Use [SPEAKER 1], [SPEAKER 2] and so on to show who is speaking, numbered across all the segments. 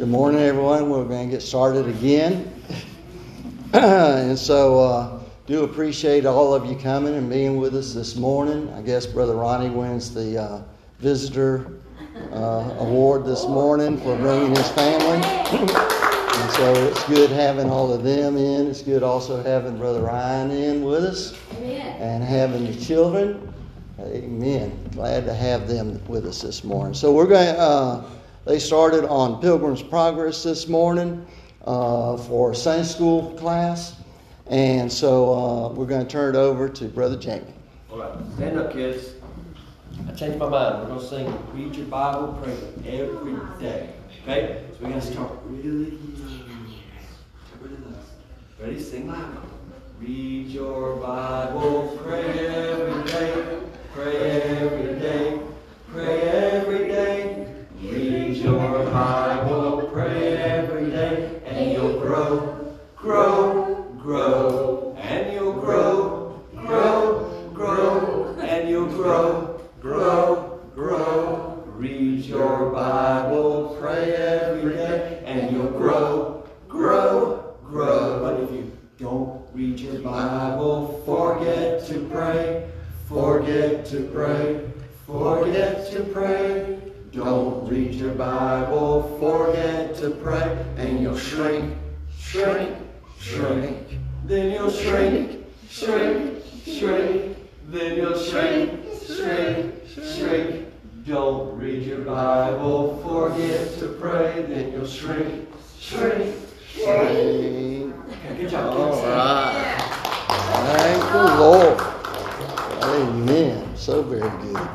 [SPEAKER 1] Good morning, everyone. We're going to get started again. and so, uh, do appreciate all of you coming and being with us this morning. I guess Brother Ronnie wins the uh, visitor uh, award this morning for bringing his family. and so, it's good having all of them in. It's good also having Brother Ryan in with us and having the children. Amen. Glad to have them with us this morning. So, we're going to uh, they started on Pilgrim's Progress this morning uh, for Sunday school class. And so uh, we're going to turn it over to Brother Jamie.
[SPEAKER 2] All right, stand up, kids. I changed my mind. We're going to sing Read Your Bible, pray every day. Okay? So we're going to start really Ready? Sing loud. Read your Bible, pray every day, pray every day, pray every day. Your Bible, pray every day, and you'll grow, grow, grow, and you'll grow, grow, grow, and you'll grow, grow, grow. Read your Bible, pray every day, and you'll grow, grow, grow. But if you don't read your Bible, forget to pray, forget to pray, forget to pray. Don't read your Bible, forget to pray, and you'll shrink, shrink, shrink. Then you'll shrink, shrink, shrink. Then you'll shrink, shrink, shrink. Don't read your Bible, forget to pray, then you'll shrink, shrink, shrink. Good job, kids.
[SPEAKER 1] right. Thank the Lord. Amen. So very good.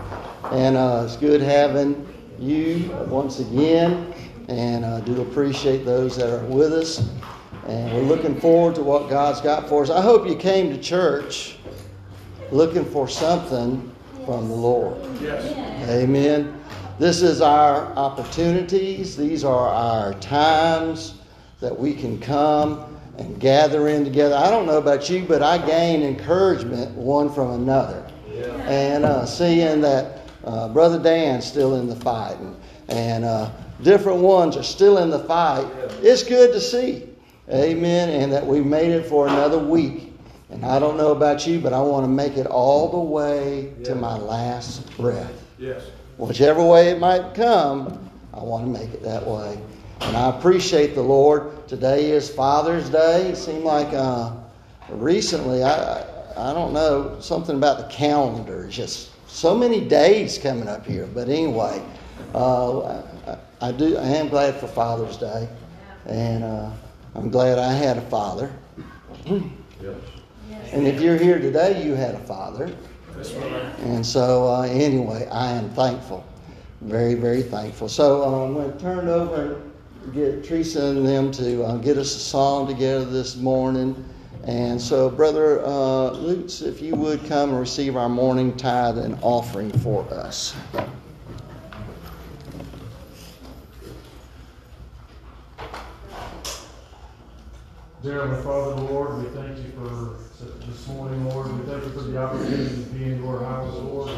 [SPEAKER 1] And uh, it's good having you once again. And I do appreciate those that are with us. And we're looking forward to what God's got for us. I hope you came to church looking for something from the Lord. Amen. This is our opportunities. These are our times that we can come and gather in together. I don't know about you, but I gain encouragement one from another. And uh, seeing that uh, Brother Dan's still in the fight and, and uh, different ones are still in the fight, it's good to see. Amen. And that we made it for another week. And I don't know about you, but I want to make it all the way to my last breath.
[SPEAKER 3] Yes.
[SPEAKER 1] Whichever way it might come, I want to make it that way. And I appreciate the Lord. Today is Father's Day. It seemed like uh, recently, I, I don't know, something about the calendar. It's just so many days coming up here. But anyway, uh, I, I do. I am glad for Father's Day, and uh, I'm glad I had a father. And if you're here today, you had a father. And so, uh, anyway, I am thankful. Very, very thankful. So, uh, I'm going to turn over and get Teresa and them to uh, get us a song together this morning. And so, Brother uh, Lutz, if you would come and receive our morning tithe and offering for us.
[SPEAKER 3] Dear Father, Lord, we thank you for this morning, Lord. We thank you for the opportunity to be in your house, Lord.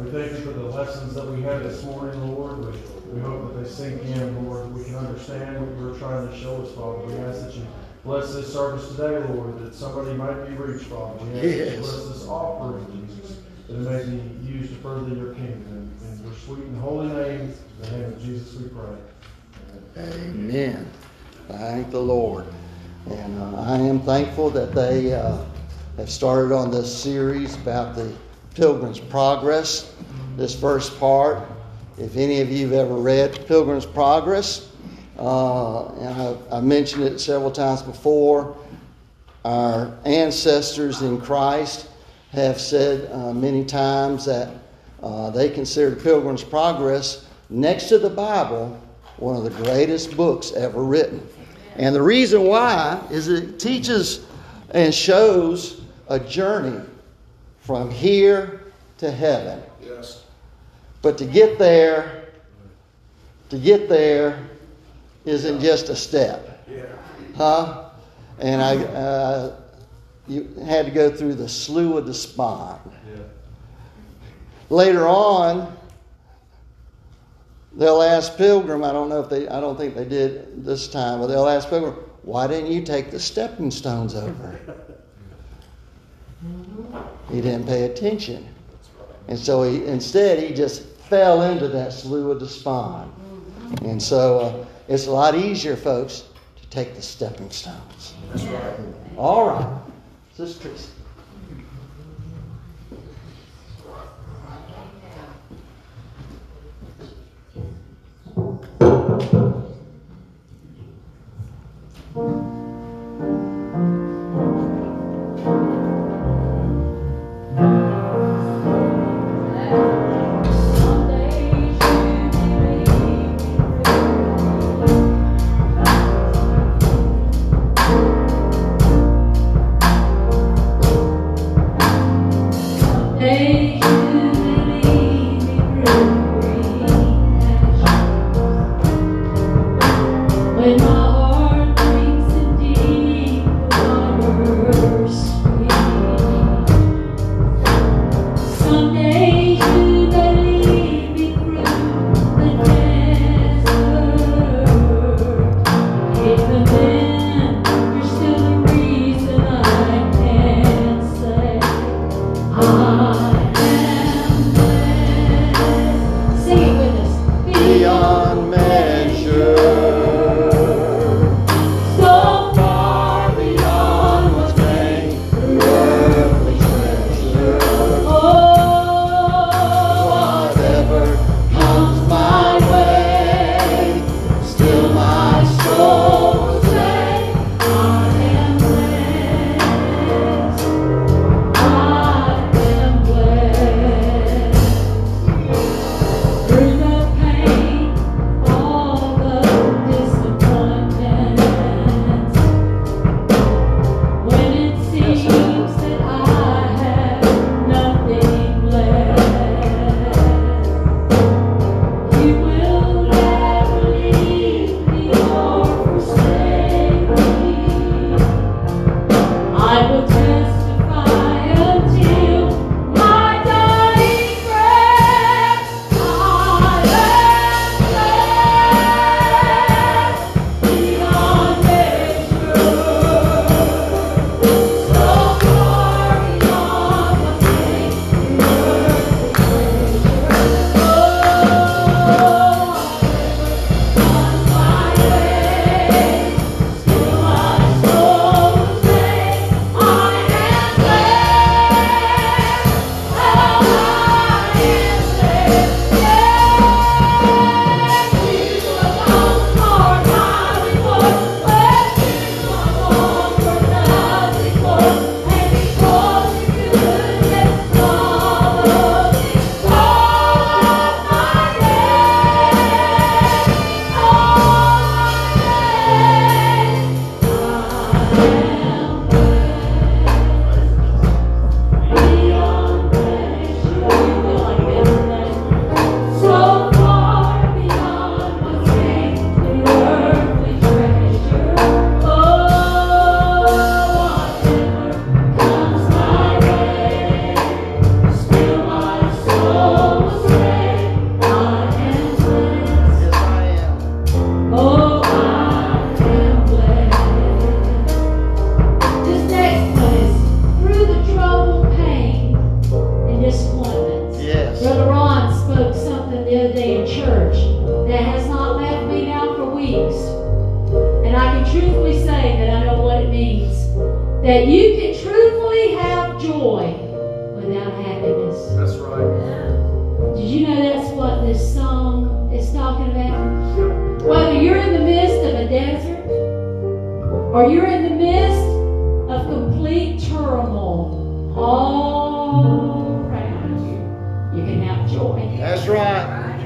[SPEAKER 3] We thank you for the lessons that we had this morning, Lord. We, we hope that they sink in, Lord. We can understand what you were trying to show us, Father. We ask that you bless this service today, Lord, that somebody might be reached, Father. We ask
[SPEAKER 1] Yes.
[SPEAKER 3] bless this offering, Jesus, that it may be used to further your kingdom. In your sweet and holy name, in the name of Jesus we pray.
[SPEAKER 1] Amen. Thank the Lord. And uh, I am thankful that they uh, have started on this series about the Pilgrim's Progress. This first part, if any of you have ever read Pilgrim's Progress, uh, I, I mentioned it several times before, our ancestors in Christ have said uh, many times that uh, they consider Pilgrim's Progress next to the Bible one of the greatest books ever written. And the reason why is it teaches and shows a journey from here to heaven.
[SPEAKER 3] Yes.
[SPEAKER 1] But to get there, to get there isn't just a step,
[SPEAKER 3] Yeah.
[SPEAKER 1] huh? And I, uh, you had to go through the slough of despond.
[SPEAKER 3] Yeah.
[SPEAKER 1] Later on, they'll ask Pilgrim, I don't know if they, I don't think they did this time, but they'll ask Pilgrim, why didn't you take the stepping stones over? He didn't pay attention. And so he, instead, he just fell into that slough of despond. And so uh, it's a lot easier, folks, to take the stepping stones.
[SPEAKER 2] That's right.
[SPEAKER 1] All right. Sister Tracy.
[SPEAKER 4] When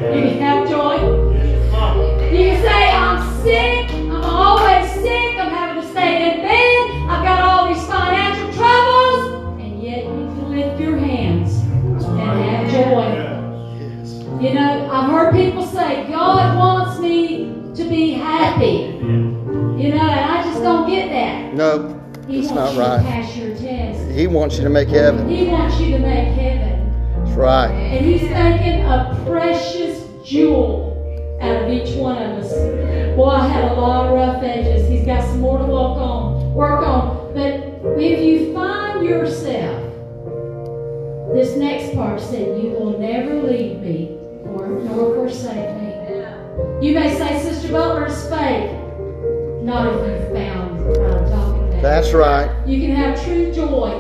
[SPEAKER 4] You can have joy. You can say, I'm sick. I'm always sick. I'm having to stay in bed. I've got all these financial troubles. And yet you can lift your hands and have joy. You know, I've heard people say, God wants me to be happy. You know, and I just don't get that.
[SPEAKER 1] No,
[SPEAKER 4] He
[SPEAKER 1] it's
[SPEAKER 4] wants
[SPEAKER 1] not
[SPEAKER 4] you to
[SPEAKER 1] right.
[SPEAKER 4] pass your test.
[SPEAKER 1] He wants you to make heaven.
[SPEAKER 4] He wants you to make heaven.
[SPEAKER 1] That's right.
[SPEAKER 4] And he's thinking a precious jewel out of each one of us. Boy, I had a lot of rough edges. He's got some more to walk on, work on. But if you find yourself, this next part said, You will never leave me or nor forsake me. You may say, Sister Butler spake. Not if you found what I'm talking about.
[SPEAKER 1] That's right.
[SPEAKER 4] You can have true joy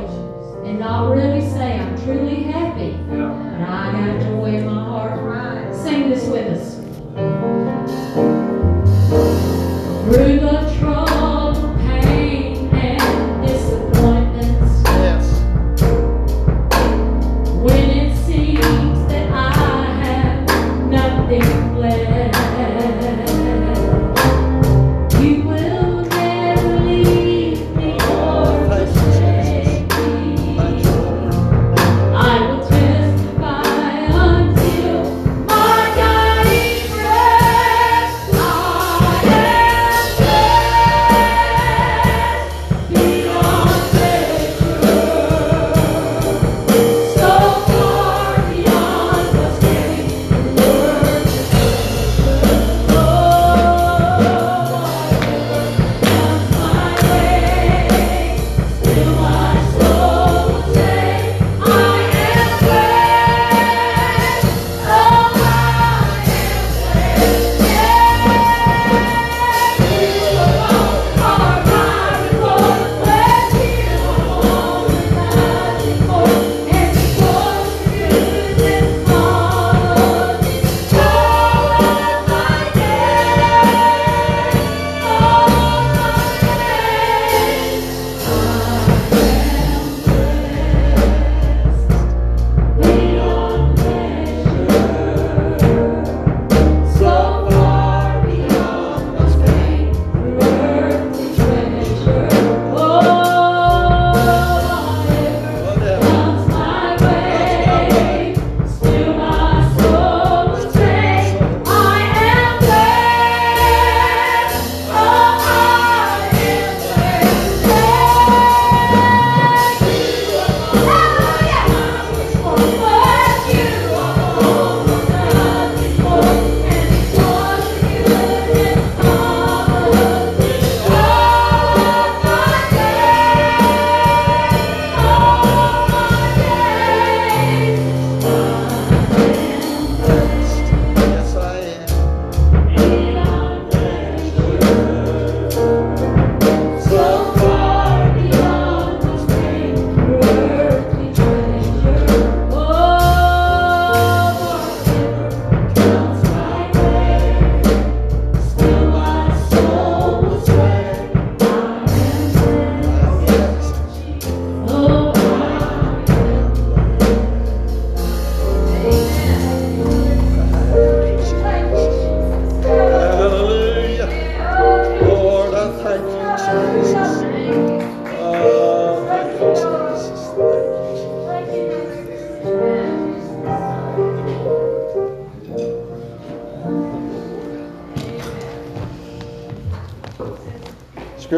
[SPEAKER 4] and not really say, I'm truly happy. But I got joy in my heart. This with us. Through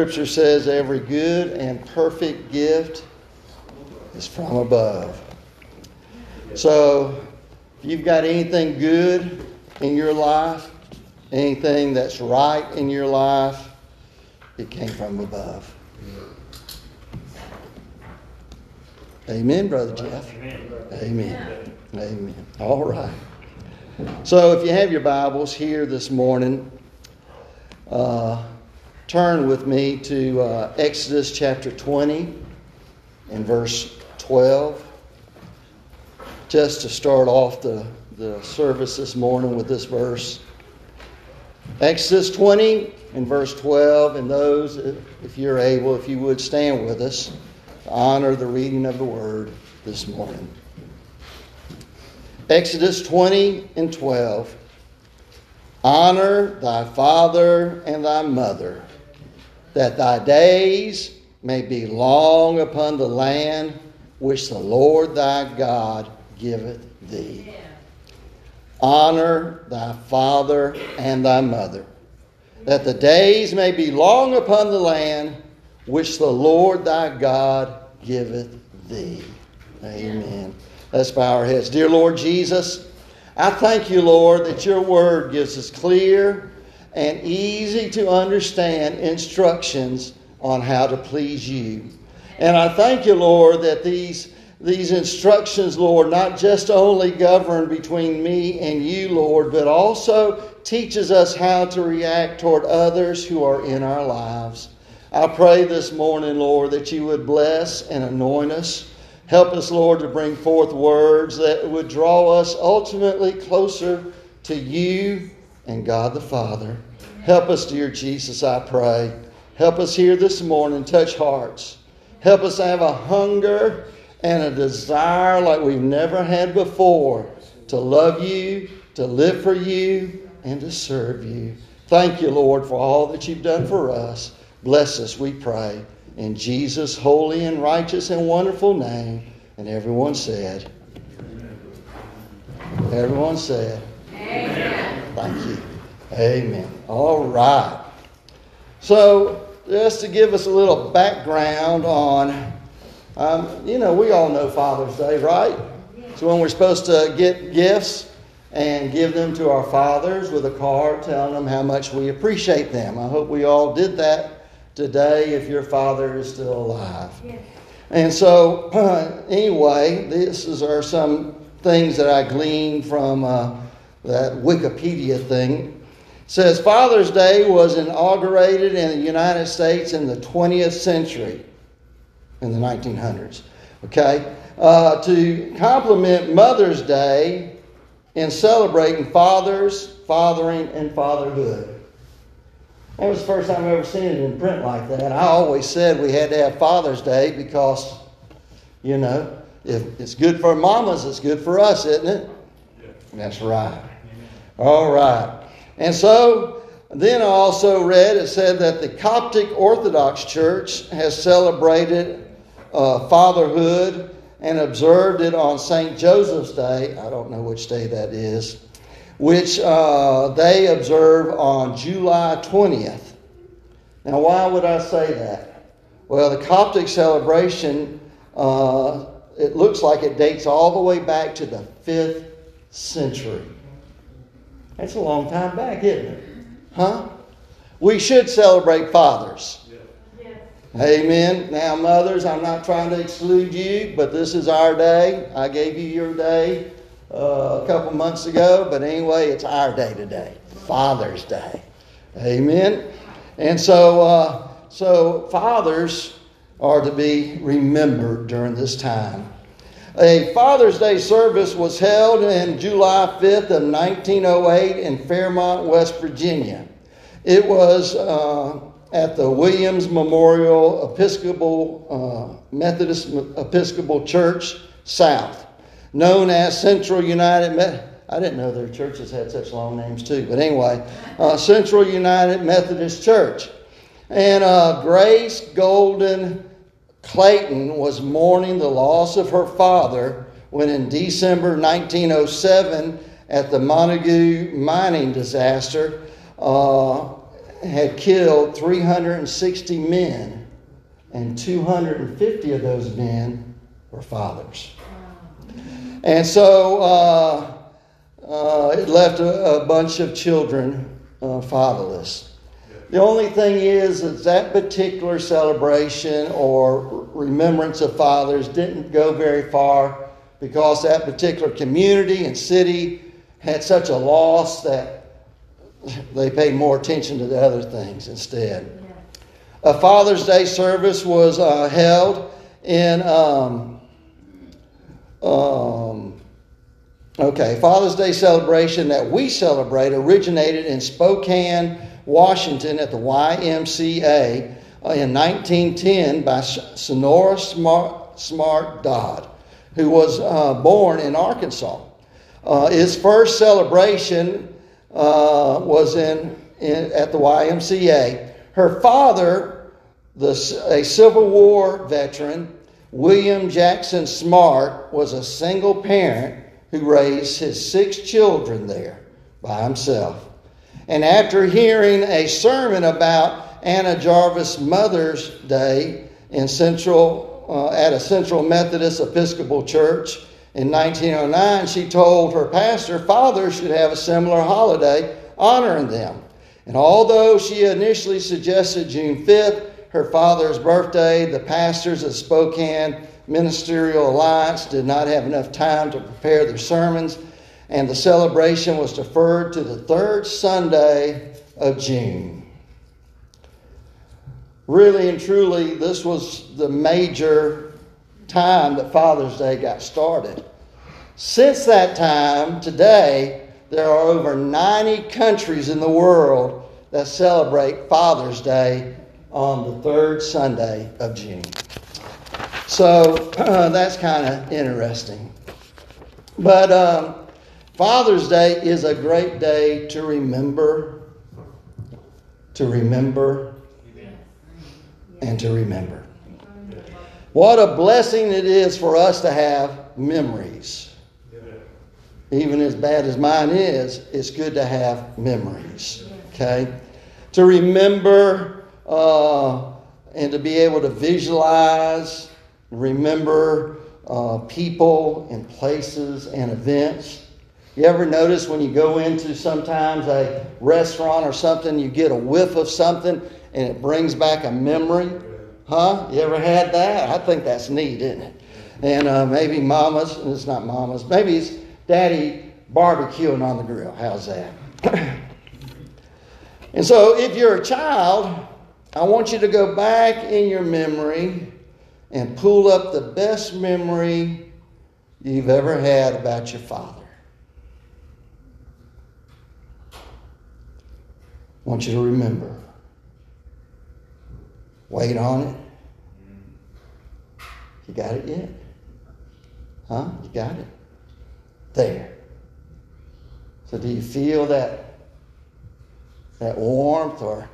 [SPEAKER 1] Scripture says every good and perfect gift is from above. So, if you've got anything good in your life, anything that's right in your life, it came from above. Amen, Brother Jeff. Amen. Amen. All right. So, if you have your Bibles here this morning, uh, turn with me to uh, Exodus chapter 20 and verse 12. Just to start off the, the service this morning with this verse. Exodus 20 and verse 12, and those, if you're able, if you would stand with us to honor the reading of the word this morning. Exodus 20 and 12. Honor thy father and thy mother, that thy days may be long upon the land which the Lord thy God giveth thee. Honor thy father and thy mother, that the days may be long upon the land which the Lord thy God giveth thee. Amen. Let's bow our heads. Dear Lord Jesus, I thank you, Lord, that your word gives us clear and easy to understand instructions on how to please you. And I thank you, Lord, that these, these instructions, Lord, not just only govern between me and you, Lord, but also teaches us how to react toward others who are in our lives. I pray this morning, Lord, that you would bless and anoint us. Help us, Lord, to bring forth words that would draw us ultimately closer to you and God the Father. Help us, dear Jesus, I pray. Help us here this morning, touch hearts. Help us have a hunger and a desire like we've never had before to love you, to live for you, and to serve you. Thank you, Lord, for all that you've done for us. Bless us, we pray. In Jesus' holy and righteous and wonderful name. And everyone said, Everyone said, Amen. Thank you. Amen. All right. So, just to give us a little background on, um, you know, we all know Father's Day, right? So, when we're supposed to get gifts and give them to our fathers with a card telling them how much we appreciate them. I hope we all did that today if your father is still alive. And so, uh, anyway, this is, are some things that I gleaned from uh, that Wikipedia thing. It says Father's Day was inaugurated in the United States in the 20th century, in the 1900s. Okay? Uh, to complement Mother's Day in celebrating fathers, fathering, and fatherhood. That was the first time I've ever seen it in print like that. I always said we had to have Father's Day because, you know, if it's good for mamas, it's good for us, isn't it? Yeah. That's right. All right. And so then I also read it said that the Coptic Orthodox Church has celebrated uh, fatherhood and observed it on St. Joseph's Day. I don't know which day that is which uh, they observe on July 20th. Now, why would I say that? Well, the Coptic celebration, uh, it looks like it dates all the way back to the 5th century. That's a long time back, isn't it? Huh? We should celebrate fathers. Amen. Now, mothers, I'm not trying to exclude you, but this is our day. I gave you your day uh, a couple months ago, but anyway, it's our day today, Father's Day. Amen. And so, uh, so fathers are to be remembered during this time. A Father's Day service was held in July 5th of 1908 in Fairmont, West Virginia. It was uh, at the Williams Memorial Episcopal uh, Methodist Episcopal Church South known as Central United. Met- I didn't know their churches had such long names too, but anyway, uh, Central United Methodist Church. And uh, Grace Golden Clayton was mourning the loss of her father when, in December 1907, at the Monongah mining disaster, uh, had killed 360 men, and 250 of those men were fathers. And so uh, uh, it left a, a, bunch of children uh, fatherless. The only thing is that that particular celebration or remembrance of fathers didn't go very far because that particular community and city had such a loss that they paid more attention to the other things instead. A Father's Day service was uh, held in um, um, okay, Father's Day celebration that we celebrate originated in Spokane, Washington at the YMCA uh, in 1910 by Sonora Smart, Smart Dodd, who was uh, born in Arkansas. Uh, his first celebration uh, was in, in, at the YMCA. Her father, the, a Civil War veteran, William Jackson Smart was a single parent who raised his six children there by himself. And after hearing a sermon about Anna Jarvis Mother's Day in Central uh, at a Central Methodist Episcopal Church In 1909, she told her pastor fathers should have a similar holiday honoring them. And although she initially suggested June 5th, her father's birthday, the pastors of Spokane Ministerial Alliance did not have enough time to prepare their sermons, and the celebration was deferred to the third Sunday of June. Really and truly, this was the major time that Father's Day got started. Since that time, today, there are over 90 countries in the world that celebrate Father's Day on the third Sunday of June. So uh, that's kind of interesting. But um, Father's Day is a great day to remember, to remember, and to remember. What a blessing it is for us to have memories. Even as bad as mine is, it's good to have memories. Okay? To remember uh, and to be able to visualize, remember uh, people and places and events. You ever notice when you go into sometimes a restaurant or something, you get a whiff of something and it brings back a memory? Huh? You ever had that? I think that's neat, isn't it? And uh, maybe mama's, it's not mama's, maybe it's daddy barbecuing on the grill. How's that? and so if you're a child, I want you to go back in your memory and pull up the best memory you've ever had about your father. I want you to remember. Wait on it. You got it yet? Huh? You got it? There. So do you feel that that warmth or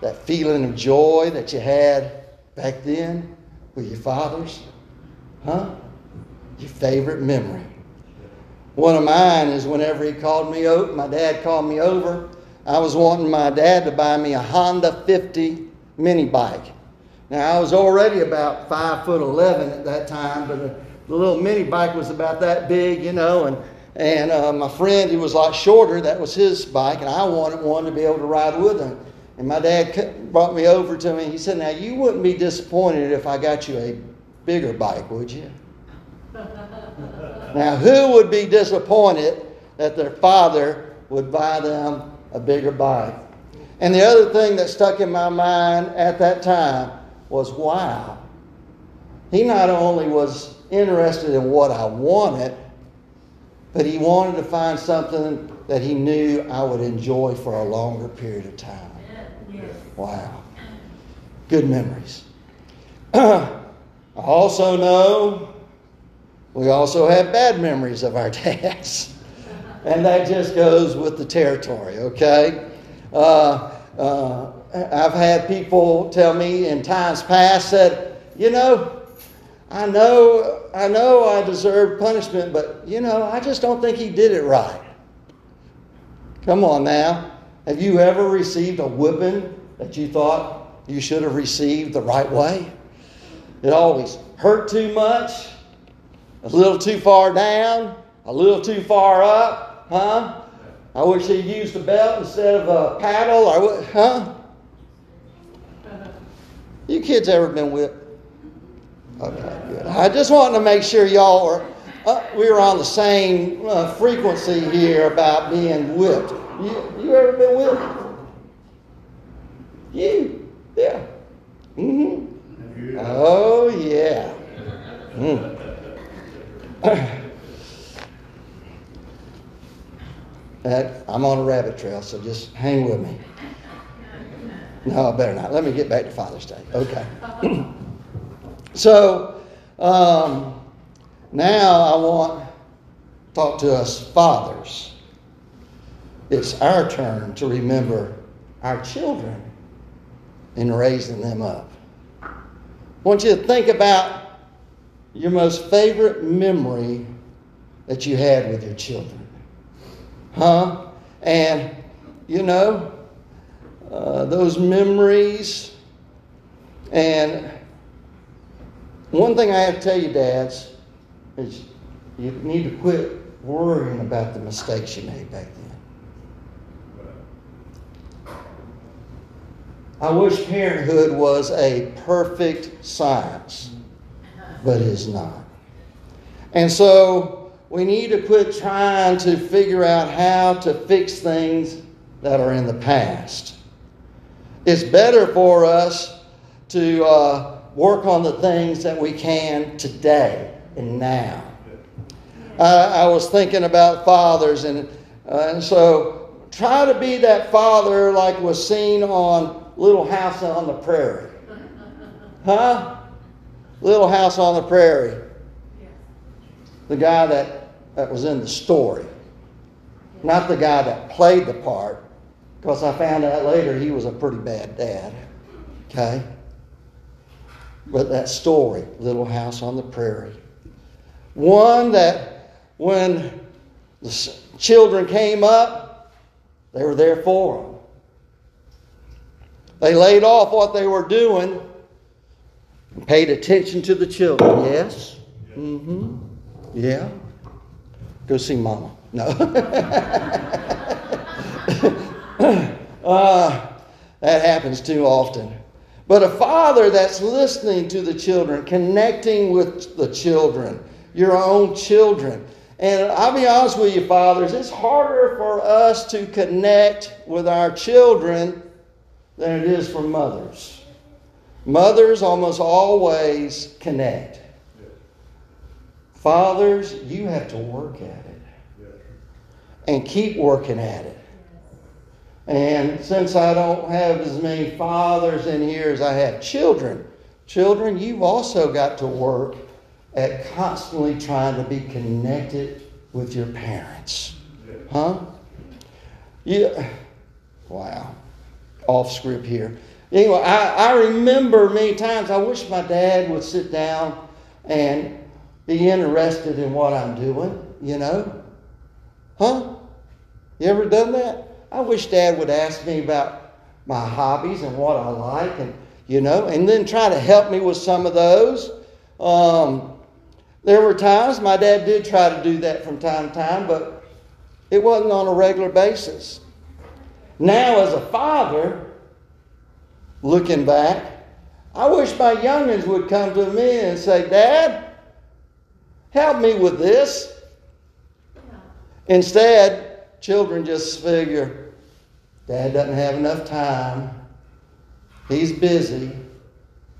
[SPEAKER 1] that feeling of joy that you had back then with your fathers? Huh? Your favorite memory. One of mine is whenever he called me over, my dad called me over. I was wanting my dad to buy me a Honda 50 mini bike. Now I was already about five foot eleven at that time, but the, the little mini bike was about that big, you know. And and uh, my friend, he was a lot shorter. That was his bike, and I wanted one to be able to ride with him. And my dad brought me over to me. He said, "Now you wouldn't be disappointed if I got you a bigger bike, would you?" now, who would be disappointed that their father would buy them a bigger bite. And the other thing that stuck in my mind at that time was wow, he not only was interested in what I wanted, but he wanted to find something that he knew I would enjoy for a longer period of time. Wow. Good memories. I also know we also have bad memories of our dads. And that just goes with the territory, okay? Uh, uh, I've had people tell me in times past that, you know, I know, I know I deserve punishment, but you know, I just don't think he did it right. Come on now. Have you ever received a whipping that you thought you should have received the right way? It always hurt too much, a little too far down, a little too far up, huh? I wish he used a belt instead of a paddle, or huh? You kids ever been whipped? Okay, good. I just wanted to make sure y'all are, uh, we were on the same uh, frequency here about being whipped. You, you ever been whipped? You? Yeah. Mm-hmm. Oh, yeah. Mm. that, I'm on a rabbit trail, so just hang with me. No, I better not. Let me get back to Father's Day. Okay. so, um, now I want to talk to us fathers. It's our turn to remember our children and raising them up. I want you to think about your most favorite memory that you had with your children. Huh? And, you know, uh, those memories. And one thing I have to tell you, dads, is you need to quit worrying about the mistakes you made back then. I wish parenthood was a perfect science, but it is not. And so we need to quit trying to figure out how to fix things that are in the past. It's better for us to uh, work on the things that we can today and now. I was thinking about fathers, and, uh, and so try to be that father like was seen on Little House on the Prairie. Huh? Little House on the Prairie. The guy that, that was in the story. Not the guy that played the part, because I found out later he was a pretty bad dad. Okay? But that story, Little House on the Prairie. One that when the children came up, they were there for them. They laid off what they were doing and paid attention to the children. Yes? Mm-hmm. Yeah. Go see mama. No. uh, that happens too often. But a father that's listening to the children, connecting with the children, your own children, and I'll be honest with you, fathers, it's harder for us to connect with our children than it is for mothers. Mothers almost always connect. Fathers, you have to work at it and keep working at it. And since I don't have as many fathers in here as I have children, children, you've also got to work at constantly trying to be connected with your parents. Huh? Yeah. Wow. Off script here. Anyway, I, I remember many times I wish my dad would sit down and be interested in what I'm doing, you know? Huh? You ever done that? I wish dad would ask me about my hobbies and what I like and you know, and then try to help me with some of those. Um, there were times my dad did try to do that from time to time, but it wasn't on a regular basis. Now, as a father, looking back, I wish my youngins would come to me and say, Dad, help me with this. Instead, children just figure, Dad doesn't have enough time. He's busy.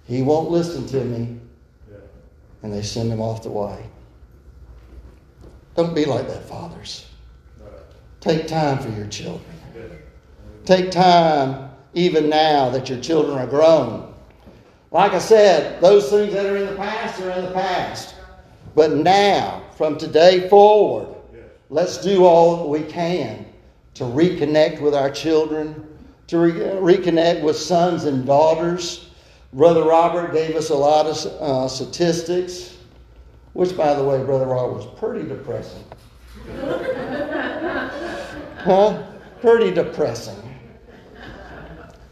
[SPEAKER 1] He won't listen to me and they send them off the way. Don't be like that, fathers. Take time for your children. Take time even now that your children are grown. Like I said, those things that are in the past are in the past. But now, from today forward, let's do all we can to reconnect with our children, to re- reconnect with sons and daughters Brother Robert gave us a lot of uh, statistics, which, by the way, Brother Robert was pretty depressing. huh? Pretty depressing.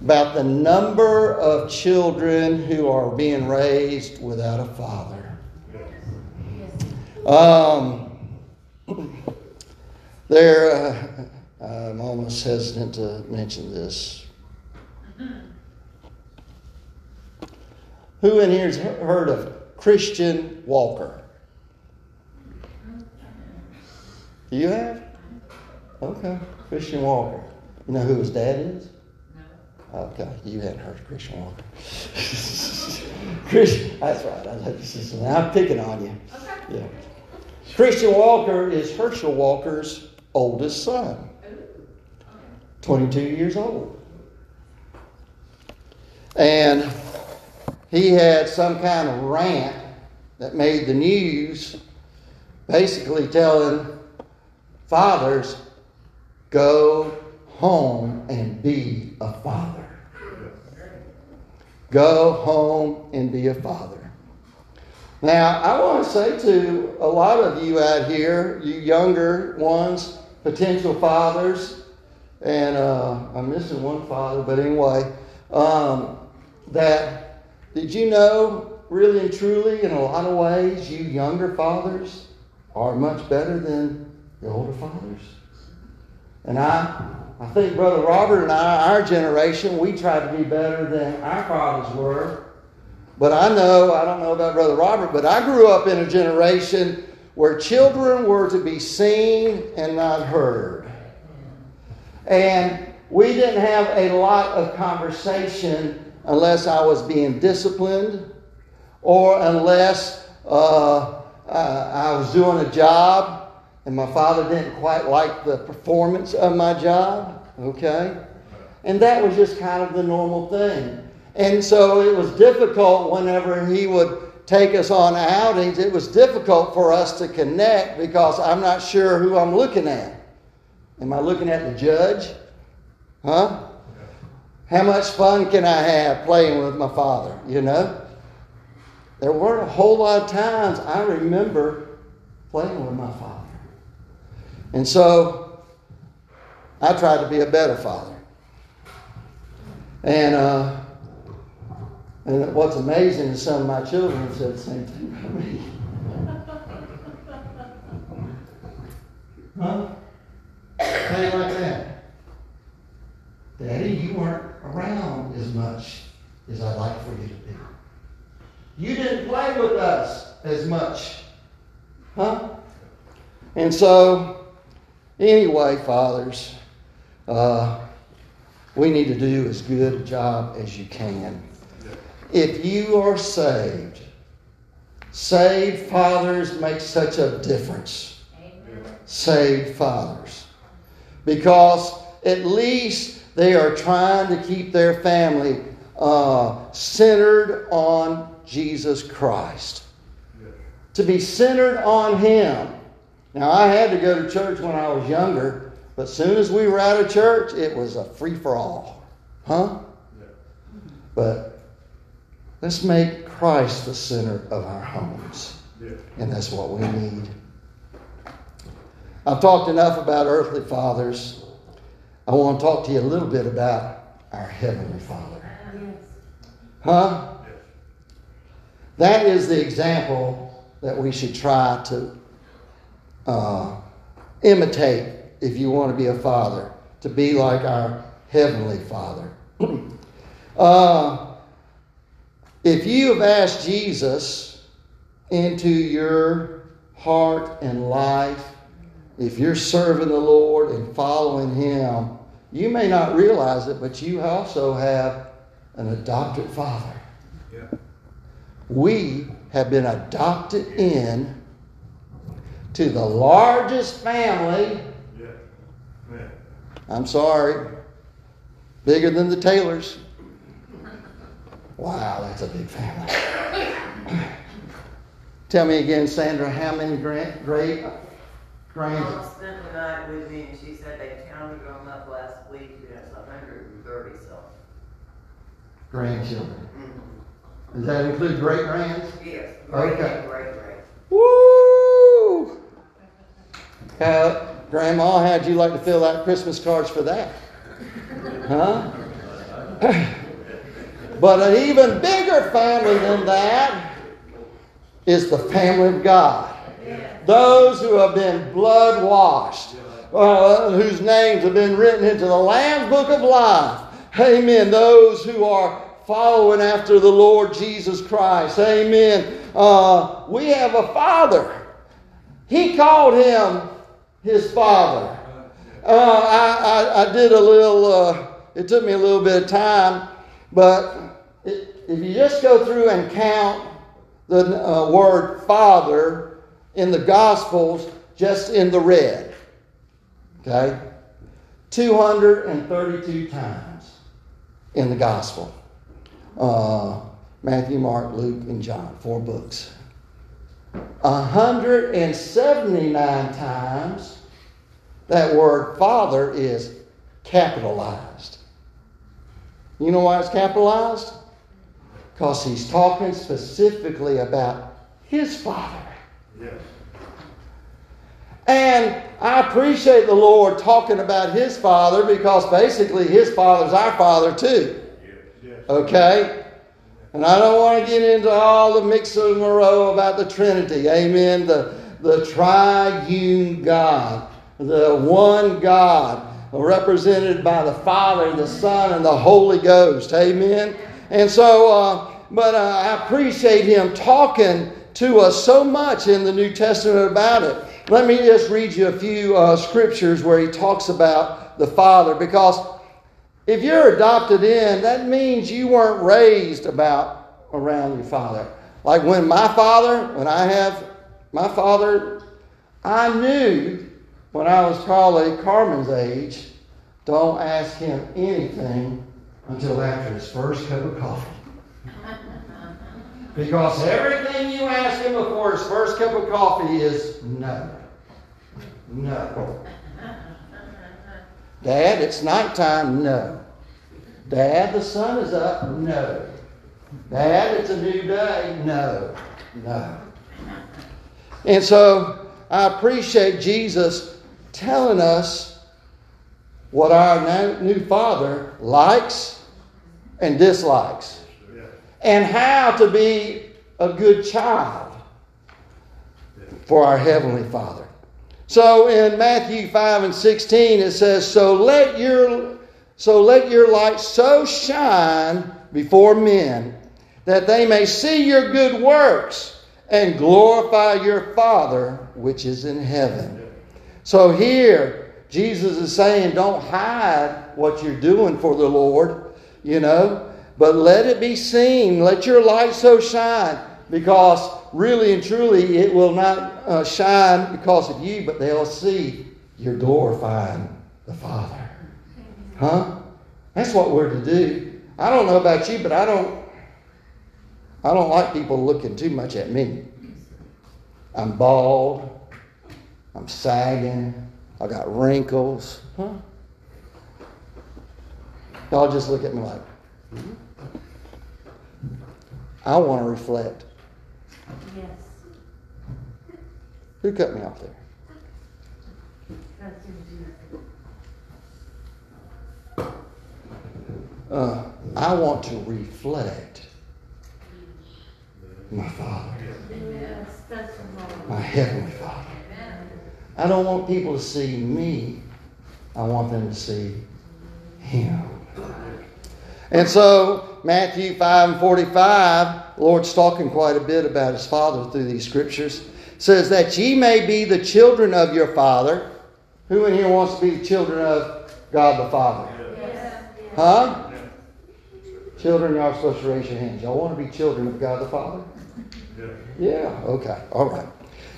[SPEAKER 1] About the number of children who are being raised without a father. Um, there, uh, I'm almost hesitant to mention this. Who in here has heard of Christian Walker? You have? Okay, Christian Walker. You know who his dad is? No. Okay, you hadn't heard of Christian Walker. Christian, that's right. I like this. I'm picking on you. Okay. Yeah. Christian Walker is Herschel Walker's oldest son. 22 years old. And he had some kind of rant that made the news basically telling fathers, go home and be a father. Go home and be a father. Now, I want to say to a lot of you out here, you younger ones, potential fathers, and uh, I'm missing one father, but anyway, um, that did you know, really and truly, in a lot of ways, you younger fathers are much better than the older fathers. And I, I think Brother Robert and I, our generation, we tried to be better than our fathers were. But I know, I don't know about Brother Robert, but I grew up in a generation where children were to be seen and not heard. And we didn't have a lot of conversation unless I was being disciplined or unless uh, I was doing a job and my father didn't quite like the performance of my job. Okay? And that was just kind of the normal thing. And so it was difficult whenever he would take us on outings. It was difficult for us to connect because I'm not sure who I'm looking at. Am I looking at the judge? Huh? How much fun can I have playing with my father? You know? There weren't a whole lot of times I remember playing with my father. And so I tried to be a better father. And uh, and what's amazing is some of my children said the same thing about me. Huh? How like that? Daddy, you weren't around as much as I'd like for you to be. You didn't play with us as much. Huh? And so, anyway, fathers, uh, we need to do as good a job as you can. If you are saved, saved fathers make such a difference. Saved fathers. Because at least they are trying to keep their family uh, centered on Jesus Christ. To be centered on Him. Now, I had to go to church when I was younger, but as soon as we were out of church, it was a free for all. Huh? But let's make Christ the center of our homes. And that's what we need. I've talked enough about earthly fathers. I want to talk to you a little bit about our Heavenly Father. Huh? That is the example that we should try to uh, imitate if you want to be a father, to be like our Heavenly Father. uh, if you have asked Jesus into your heart and life, if you're serving the Lord and following Him, you may not realize it, but you also have an adopted father. Yeah. We have been adopted in to the largest family. Yeah. Yeah. I'm sorry, bigger than the Taylors. Wow, that's a big family. Tell me again, Sandra, how many great, great
[SPEAKER 5] Grands- Mom spent the night with me and she said they counted them up last week and it's hundred and thirty so.
[SPEAKER 1] grandchildren. Mm-hmm. Does that include great grands?
[SPEAKER 5] Yes, great
[SPEAKER 1] Okay.
[SPEAKER 5] great great.
[SPEAKER 1] Woo! How, Grandma, how'd you like to fill out Christmas cards for that? Huh? But an even bigger family than that is the family of God. Those who have been blood washed, uh, whose names have been written into the Lamb's book of life. Amen. Those who are following after the Lord Jesus Christ. Amen. Uh, we have a Father. He called him his Father. Uh, I, I, I, did a little, uh, it took me a little bit of time, but if you just go through and count the uh, word Father, in the Gospels just in the red. Okay? 232 times in the Gospel. Uh, Matthew, Mark, Luke, and John, four books. 179 times that word Father is capitalized. You know why it's capitalized? Because he's talking specifically about his Father. Yes. And I appreciate the Lord talking about His Father because basically His Father's our Father too. Okay? And I don't want to get into all the mix of Moreau about the Trinity. Amen. The, the triune God, the one God, represented by the Father, the Son, and the Holy Ghost. Amen. And so, uh, but uh, I appreciate him talking to us so much in the New Testament about it. Let me just read you a few uh, scriptures where he talks about the Father, because if you're adopted in, that means you weren't raised about around your father. Like when my father, when I have my father, I knew when I was probably Carmen's age, don't ask him anything until after his first cup of coffee. Because everything you ask him before his first cup of coffee is no. No. Dad, it's nighttime. No. Dad, the sun is up. No. Dad, it's a new day. No. No. And so I appreciate Jesus telling us what our new father likes and dislikes, and how to be a good child for our Heavenly Father. So in Matthew 5 and 16 it says, So let your so let your light so shine before men that they may see your good works and glorify your Father which is in heaven. So here Jesus is saying, Don't hide what you're doing for the Lord, you know, but let it be seen. Let your light so shine because really and truly it will not uh, shine because of you, but they'll see you're glorifying the Father. Huh? That's what we're to do. I don't know about you, but I don't I don't like people looking too much at me. I'm bald. I'm sagging. I got wrinkles. Huh? Y'all just look at me like, hmm? I want to reflect
[SPEAKER 4] Yes.
[SPEAKER 1] Who cut me off there? Uh, I want to reflect my Father, my Heavenly Father. I don't want people to see me. I want them to see Him. And so, Matthew 5 and 45, the Lord's talking quite a bit about His Father through these scriptures. Says that ye may be the children of your Father. Who in here wants to be the children of God the Father? Huh? Children, y'all are supposed to raise your hands. Y'all want to be children of God the Father? Yeah, okay, all right.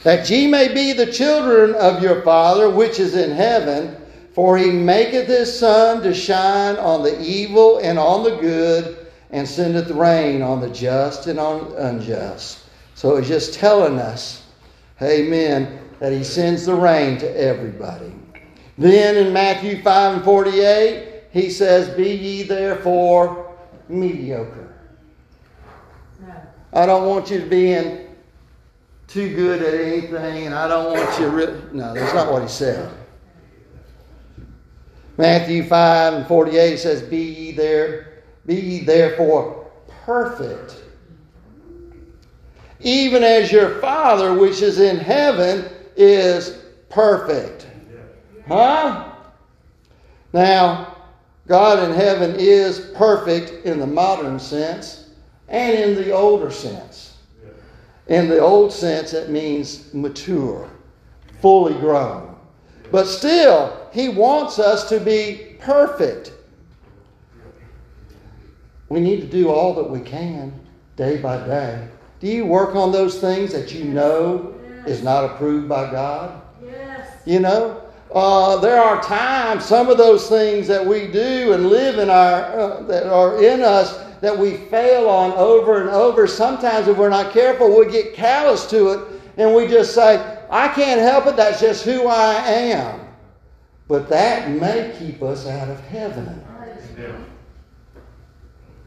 [SPEAKER 1] That ye may be the children of your Father which is in heaven, for he maketh his sun to shine on the evil and on the good, and sendeth rain on the just and on the unjust. So he's just telling us, amen, that he sends the rain to everybody. Then in Matthew 5 and 48, he says, Be ye therefore mediocre. I don't want you to be in too good at anything, and I don't want you. Re- no, that's not what he said. Matthew five and forty eight says, "Be ye there, be ye therefore perfect, even as your Father which is in heaven is perfect." Huh? Now, God in heaven is perfect in the modern sense and in the older sense. In the old sense, it means mature, fully grown. But still, He wants us to be perfect. We need to do all that we can day by day. Do you work on those things that you know is not approved by God?
[SPEAKER 4] Yes.
[SPEAKER 1] You know, uh, there are times, some of those things that we do and live in our, uh, that are in us, that we fail on over and over. Sometimes, if we're not careful, we get callous to it and we just say, I can't help it, that's just who I am. But that may keep us out of heaven.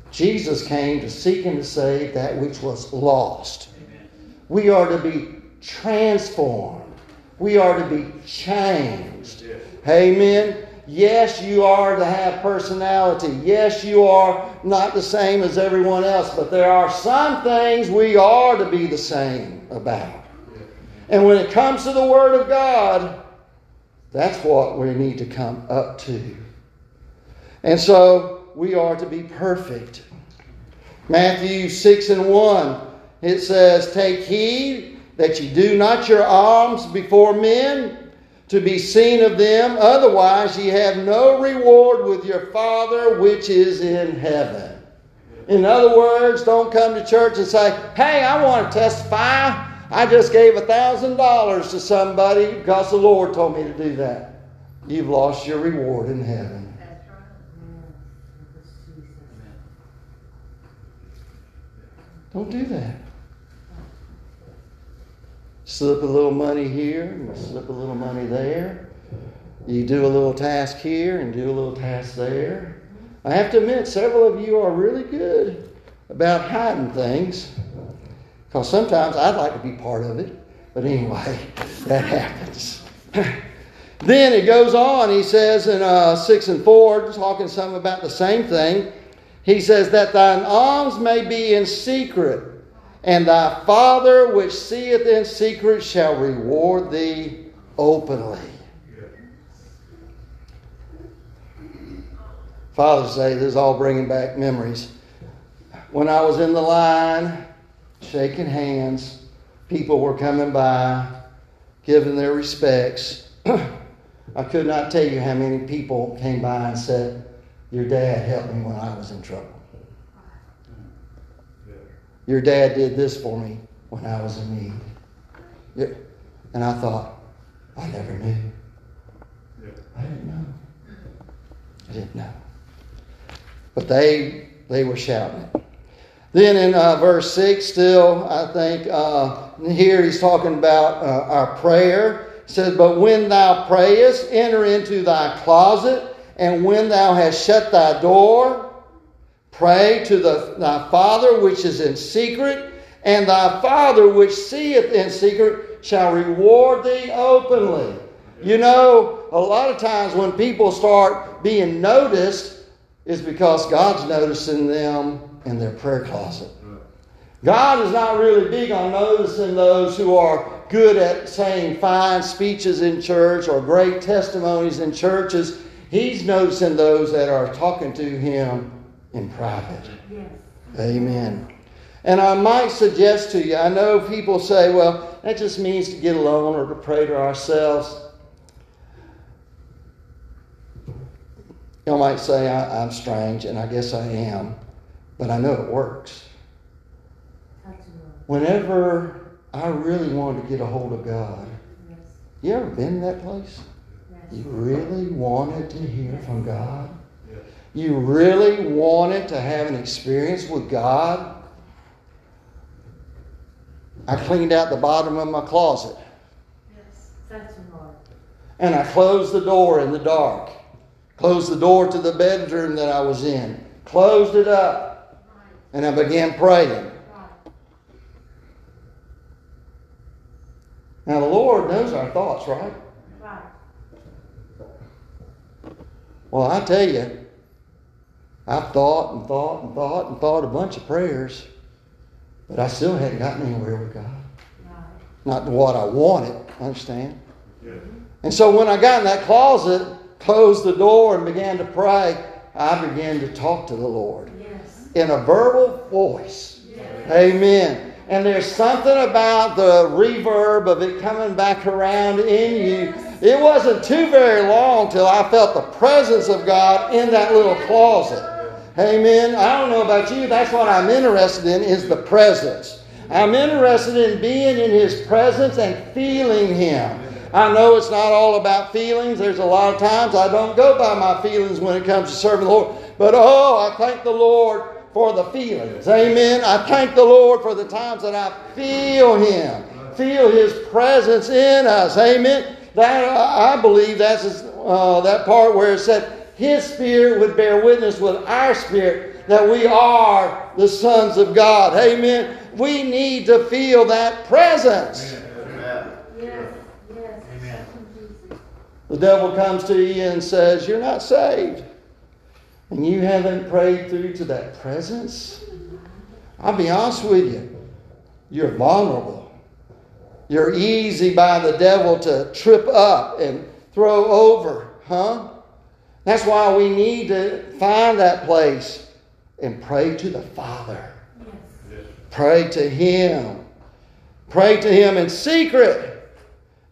[SPEAKER 1] Jesus came to seek and to save that which was lost. We are to be transformed. We are to be changed. Amen. Yes, you are to have personality. Yes, you are not the same as everyone else, but there are some things we are to be the same about. And when it comes to the Word of God, that's what we need to come up to. And so we are to be perfect. Matthew 6 and 1, it says, Take heed that you do not your alms before men to be seen of them, otherwise ye have no reward with your Father which is in heaven. In other words, don't come to church and say, Hey, I want to testify. I just gave a thousand dollars to somebody because the Lord told me to do that. You've lost your reward in heaven. Don't do that. Slip a little money here slip a little money there. You do a little task here and do a little task there. I have to admit, several of you are really good about hiding things. Because sometimes I'd like to be part of it. But anyway, that happens. then it goes on. He says in uh, 6 and 4, talking some about the same thing. He says, That thine alms may be in secret, and thy Father which seeth in secret shall reward thee openly. Father's Day, this is all bringing back memories. When I was in the line, shaking hands, people were coming by, giving their respects. I could not tell you how many people came by and said, Your dad helped me when I was in trouble. Your dad did this for me when I was in need. And I thought, I never knew. I didn't know. I didn't know. But they they were shouting it. Then in uh, verse 6, still, I think uh, here he's talking about uh, our prayer. Says, But when thou prayest, enter into thy closet, and when thou hast shut thy door, pray to the, thy Father which is in secret, and thy Father which seeth in secret shall reward thee openly. You know, a lot of times when people start being noticed, is because God's noticing them in their prayer closet. God is not really big on noticing those who are good at saying fine speeches in church or great testimonies in churches. He's noticing those that are talking to Him in private. Yes. Amen. And I might suggest to you, I know people say, well, that just means to get alone or to pray to ourselves. You might say, I, am strange, and I guess I am, but I know it works. Whenever I really want to get a hold of God, you ever been that place? You really wanted to hear from God? You really wanted to have an experience with God? I cleaned out the bottom of my closet. And I closed the door in the dark. Closed the door to the bedroom that I was in. Closed it up. And I began praying. Now, the Lord knows our thoughts, right? Well, I tell you, I've thought and thought and thought and thought a bunch of prayers, but I still hadn't gotten anywhere with God. Not what I wanted, understand? And so when I got in that closet, closed the door and began to pray, I began to talk to the Lord. In a verbal voice. Yes. Amen. And there's something about the reverb of it coming back around in you. It wasn't too very long till I felt the presence of God in that little closet. Amen. I don't know about you, that's what I'm interested in is the presence. I'm interested in being in His presence and feeling Him. I know it's not all about feelings. There's a lot of times I don't go by my feelings when it comes to serving the Lord. But oh, I thank the Lord for the feelings. Amen. I thank the Lord for the times that I feel Him, feel His presence in us. Amen. That I believe that's uh, that part where it said His Spirit would bear witness with our spirit that we are the sons of God. Amen. We need to feel that presence. The devil comes to you and says, You're not saved. And you haven't prayed through to that presence. I'll be honest with you. You're vulnerable. You're easy by the devil to trip up and throw over, huh? That's why we need to find that place and pray to the Father. Pray to Him. Pray to Him in secret.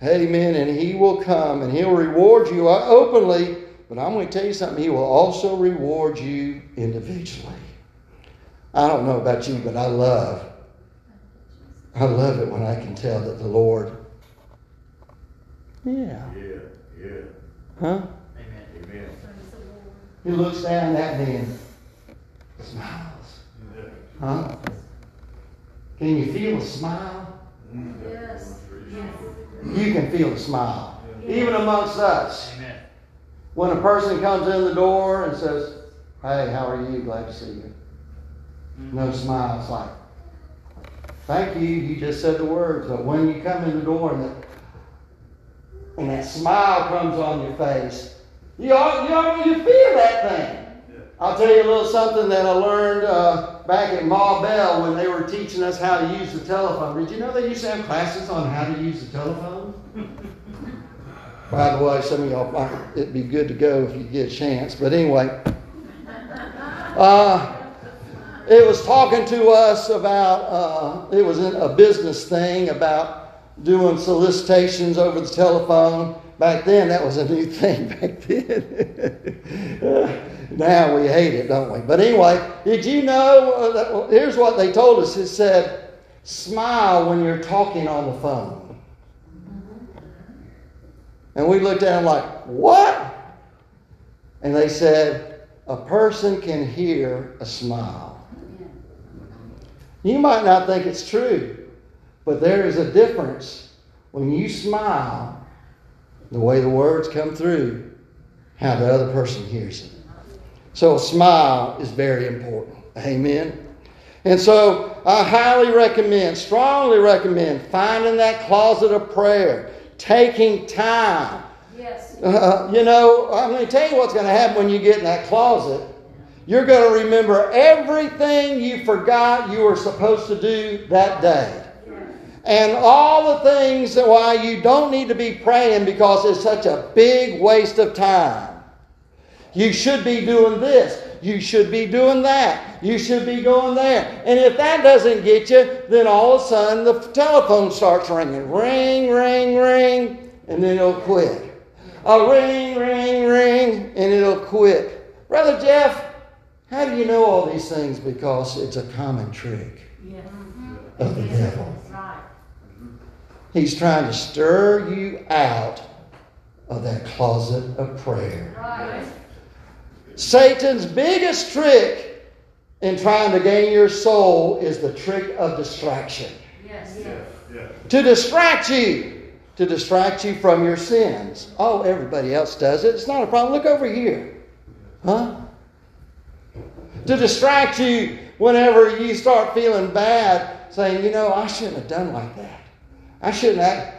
[SPEAKER 1] Amen. And He will come and He'll reward you openly. But I'm going to tell you something. He will also reward you individually. I don't know about you, but I love, I love it when I can tell that the Lord, yeah,
[SPEAKER 6] Yeah, yeah.
[SPEAKER 1] huh?
[SPEAKER 6] Amen. Amen.
[SPEAKER 1] He looks down at me and smiles. Huh? Can you feel a smile? Mm-hmm.
[SPEAKER 4] Yes.
[SPEAKER 1] You can feel a smile. Even amongst us.
[SPEAKER 6] Amen.
[SPEAKER 1] When a person comes in the door and says, Hey, how are you? Glad to see you. No smile. It's like, Thank you. You just said the words. But when you come in the door and that, and that smile comes on your face, you, all, you, all, you feel that thing. I'll tell you a little something that I learned uh, back at Ma Bell when they were teaching us how to use the telephone. Did you know they used to have classes on how to use the telephone? By the way, some of y'all it'd be good to go if you get a chance. But anyway, uh, it was talking to us about, uh, it was a business thing about doing solicitations over the telephone. Back then, that was a new thing back then. now we hate it, don't we? But anyway, did you know? Uh, that, well, here's what they told us it said, smile when you're talking on the phone. And we looked at them like, what? And they said, a person can hear a smile. You might not think it's true, but there is a difference when you smile, the way the words come through, how the other person hears it. So a smile is very important. Amen. And so I highly recommend, strongly recommend finding that closet of prayer, taking time.
[SPEAKER 4] Yes.
[SPEAKER 1] Uh, you know, I'm going to tell you what's going to happen when you get in that closet. You're going to remember everything you forgot you were supposed to do that day. And all the things that why you don't need to be praying because it's such a big waste of time. You should be doing this. You should be doing that. You should be going there. And if that doesn't get you, then all of a sudden the telephone starts ringing. Ring, ring, ring, and then it'll quit. A ring, ring, ring, and it'll quit. Brother Jeff, how do you know all these things? Because it's a common trick of the devil. He's trying to stir you out of that closet of prayer.
[SPEAKER 4] Right.
[SPEAKER 1] Satan's biggest trick in trying to gain your soul is the trick of distraction.
[SPEAKER 4] Yes.
[SPEAKER 6] Yeah.
[SPEAKER 1] To distract you, to distract you from your sins. Oh, everybody else does it. It's not a problem. Look over here. Huh? To distract you whenever you start feeling bad, saying, you know, I shouldn't have done like that. I shouldn't have.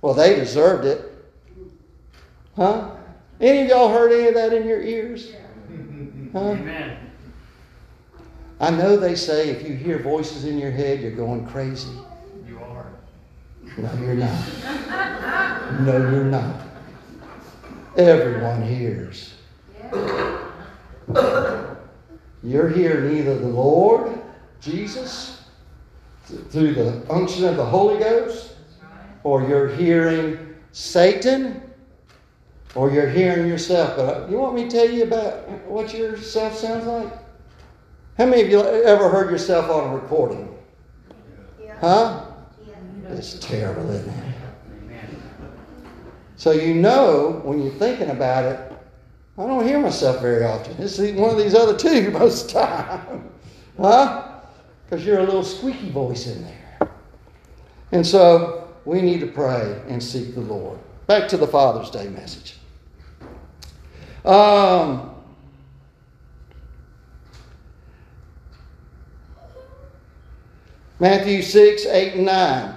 [SPEAKER 1] Well, they deserved it. Huh? Any of y'all heard any of that in your ears? Huh?
[SPEAKER 6] Amen.
[SPEAKER 1] I know they say if you hear voices in your head, you're going crazy.
[SPEAKER 6] You are.
[SPEAKER 1] No, you're not. No, you're not. Everyone hears. You're hearing either the Lord, Jesus, through the unction of the Holy Ghost, or you're hearing Satan, or you're hearing yourself. But uh, you want me to tell you about what yourself sounds like? How many of you ever heard yourself on a recording? Huh? It's terrible, isn't it? So you know when you're thinking about it, I don't hear myself very often. It's one of these other two most of the time. Huh? Because you're a little squeaky voice in there. And so we need to pray and seek the Lord. Back to the Father's Day message. Um, Matthew 6, 8, and 9.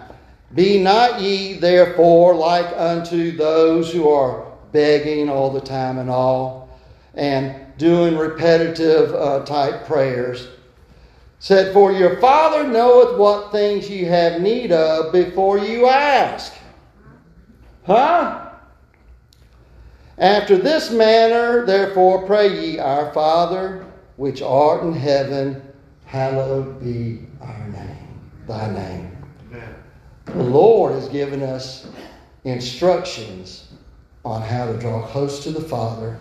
[SPEAKER 1] Be not ye therefore like unto those who are begging all the time and all, and doing repetitive uh, type prayers. Said, For your Father knoweth what things you have need of before you ask. Huh? After this manner, therefore, pray ye, Our Father, which art in heaven, hallowed be our name, thy name.
[SPEAKER 6] Amen.
[SPEAKER 1] The Lord has given us instructions on how to draw close to the Father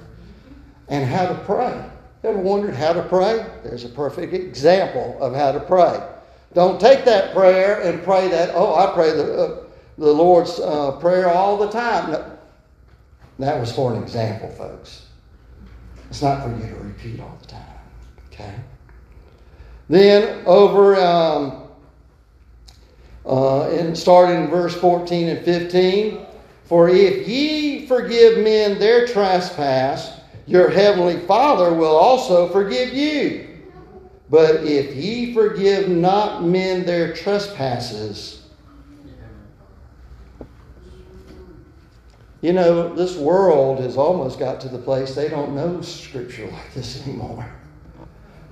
[SPEAKER 1] and how to pray. Ever wondered how to pray? There's a perfect example of how to pray. Don't take that prayer and pray that, oh, I pray the, uh, the Lord's uh, Prayer all the time. No, that was for an example, folks. It's not for you to repeat all the time. Okay? Then over um, uh, and starting in verse 14 and 15. For if ye forgive men their trespass, your heavenly Father will also forgive you. But if ye forgive not men their trespasses, you know, this world has almost got to the place they don't know scripture like this anymore.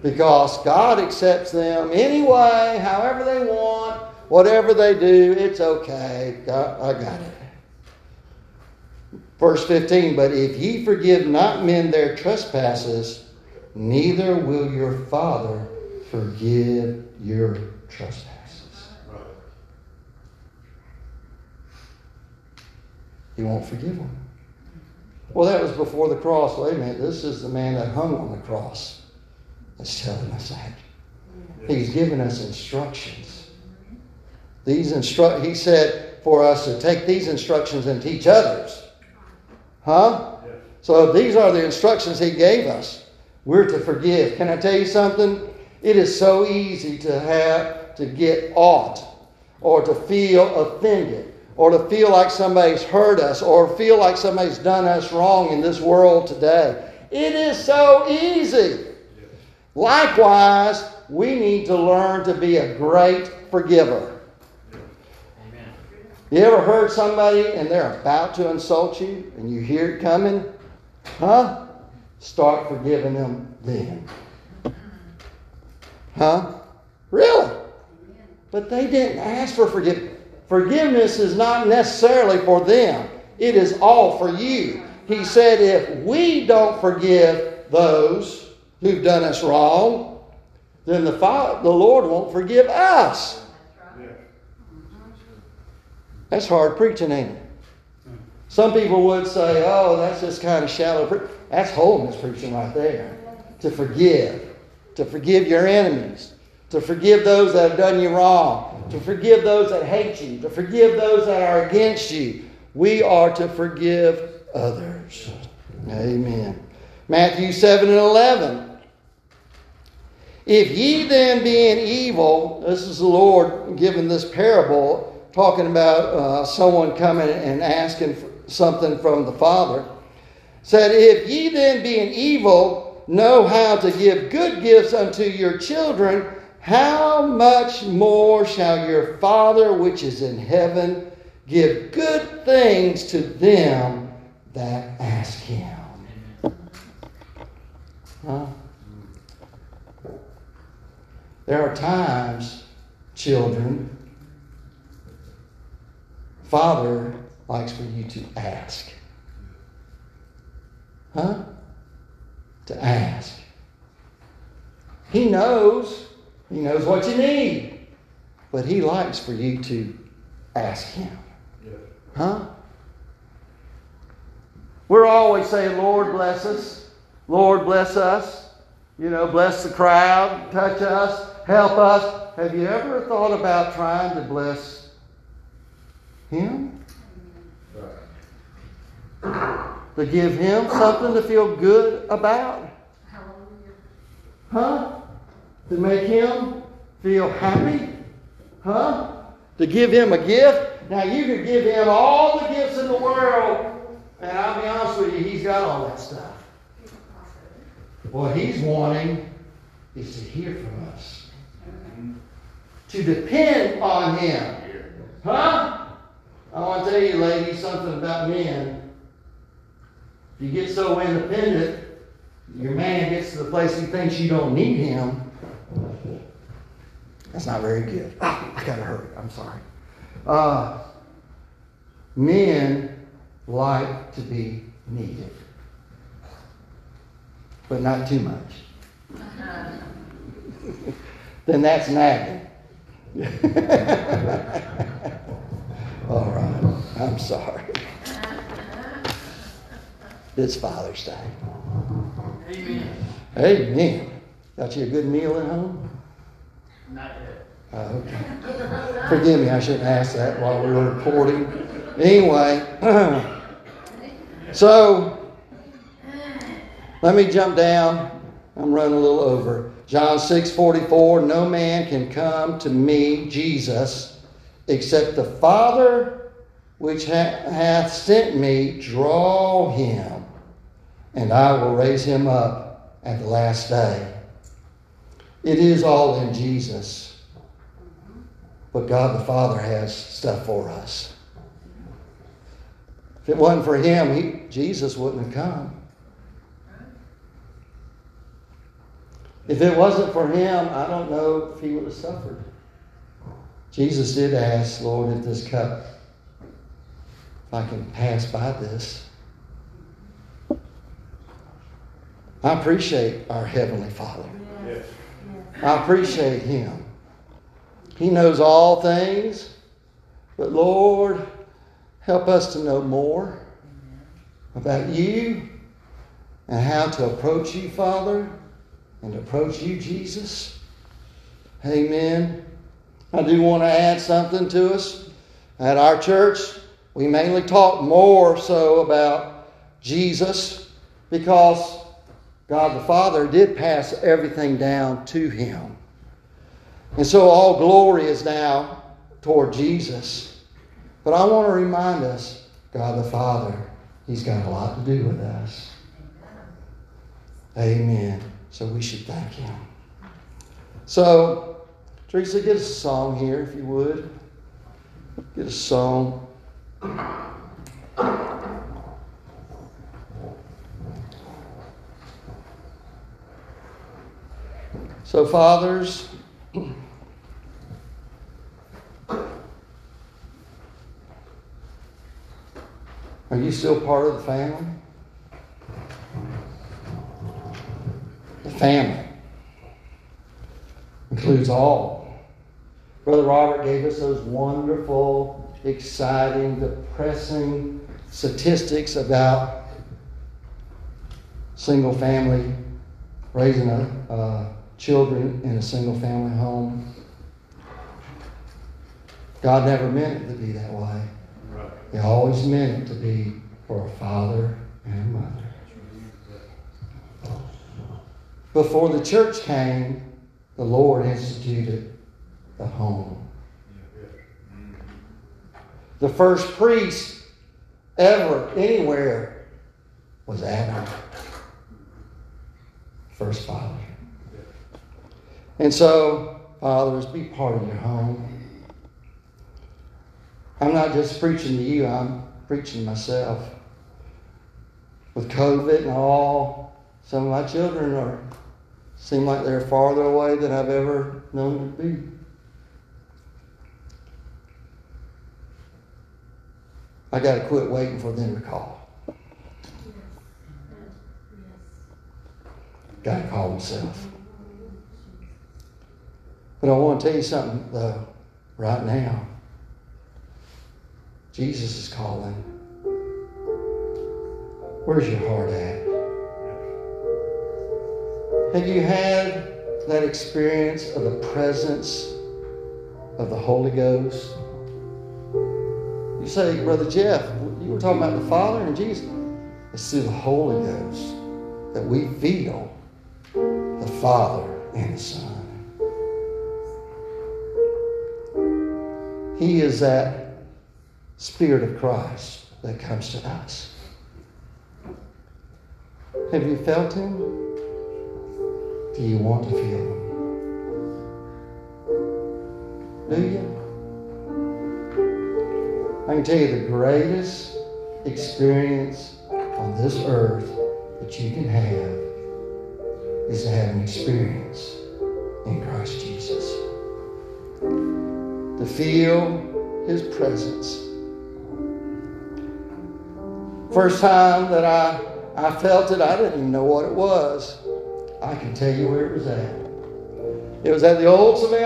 [SPEAKER 1] Because God accepts them anyway, however they want, whatever they do, it's okay. I got it. Verse 15, but if ye forgive not men their trespasses, neither will your Father forgive your trespasses.
[SPEAKER 6] Right.
[SPEAKER 1] He won't forgive them. Well, that was before the cross. Wait a minute, this is the man that hung on the cross that's telling us that. He's given us instructions. These instru- he said for us to take these instructions and teach others. Huh? So these are the instructions he gave us. We're to forgive. Can I tell you something? It is so easy to have to get aught or to feel offended or to feel like somebody's hurt us or feel like somebody's done us wrong in this world today. It is so easy. Likewise, we need to learn to be a great forgiver. You ever heard somebody and they're about to insult you and you hear it coming? Huh? Start forgiving them then. Huh? Really? But they didn't ask for forgiveness. Forgiveness is not necessarily for them, it is all for you. He said, if we don't forgive those who've done us wrong, then the, Father, the Lord won't forgive us. That's hard preaching, ain't it? Some people would say, oh, that's just kind of shallow. That's holiness preaching right there. To forgive. To forgive your enemies. To forgive those that have done you wrong. To forgive those that hate you. To forgive those that are against you. We are to forgive others. Amen. Matthew 7 and 11. If ye then being evil, this is the Lord giving this parable, talking about uh, someone coming and asking something from the Father, said, If ye then being evil know how to give good gifts unto your children, how much more shall your Father which is in heaven give good things to them that ask him? Huh? There are times, children, Father likes for you to ask. Huh? To ask. He knows. He knows what you need. But He likes for you to ask Him.
[SPEAKER 6] Yes.
[SPEAKER 1] Huh? We're always saying, Lord, bless us. Lord, bless us. You know, bless the crowd, touch us, help us. Have you ever thought about trying to bless Him?
[SPEAKER 6] Right.
[SPEAKER 1] To give Him something to feel good about? Huh? To make Him feel happy? Huh? To give Him a gift? Now, you could give Him all the gifts in the world, and I'll be honest with you, He's got all that stuff. What He's wanting is to hear from us, to depend on Him. Huh? I want to tell you, ladies, something about men. If you get so independent, your man gets to the place he thinks you don't need him. That's not very good. Ah, I gotta hurry. I'm sorry. Uh, men like to be needed, but not too much. then that's nagging. All right. I'm sorry. It's Father's Day.
[SPEAKER 7] Amen.
[SPEAKER 1] Amen. Got you a good meal at home?
[SPEAKER 7] Not yet.
[SPEAKER 1] Oh, okay. Forgive me, I shouldn't ask that while we were recording. Anyway, so let me jump down. I'm running a little over. John 6 44 No man can come to me, Jesus, except the Father which ha- hath sent me draw him, and I will raise him up at the last day. It is all in Jesus. But God the Father has stuff for us. If it wasn't for him, he, Jesus wouldn't have come. If it wasn't for him, I don't know if he would have suffered. Jesus did ask, Lord, if this cup, if I can pass by this. I appreciate our Heavenly Father.
[SPEAKER 3] Yes.
[SPEAKER 1] I appreciate him. He knows all things, but Lord, help us to know more about you and how to approach you, Father, and approach you, Jesus. Amen. I do want to add something to us. At our church, we mainly talk more so about Jesus because God the Father did pass everything down to him. And so all glory is now toward Jesus. But I want to remind us God the Father, He's got a lot to do with us. Amen. So we should thank Him. So, Teresa, get us a song here if you would. Get a song. So, fathers, are you still part of the family? The family includes all. Brother Robert gave us those wonderful, exciting, depressing statistics about single family raising a, uh, children in a single family home. God never meant it to be that way. He always meant it to be for a father and a mother. Before the church came, the Lord instituted the home. The first priest ever anywhere was Adam, first father. And so, fathers, be part of your home. I'm not just preaching to you, I'm preaching to myself. With COVID and all, some of my children are seem like they're farther away than I've ever known them to be. I got to quit waiting for them to call. Got to call myself. But I want to tell you something, though, right now. Jesus is calling. Where's your heart at? Have you had that experience of the presence of the Holy Ghost? You say, Brother Jeff, you were talking about the Father and Jesus. It's through the Holy Ghost that we feel the Father and the Son. He is that Spirit of Christ that comes to us. Have you felt Him? Do you want to feel Him? Do you? I can tell you the greatest experience on this earth that you can have is to have an experience in Christ Jesus. To feel His presence. First time that I, I felt it, I didn't even know what it was. I can tell you where it was at. It was at the old Savannah.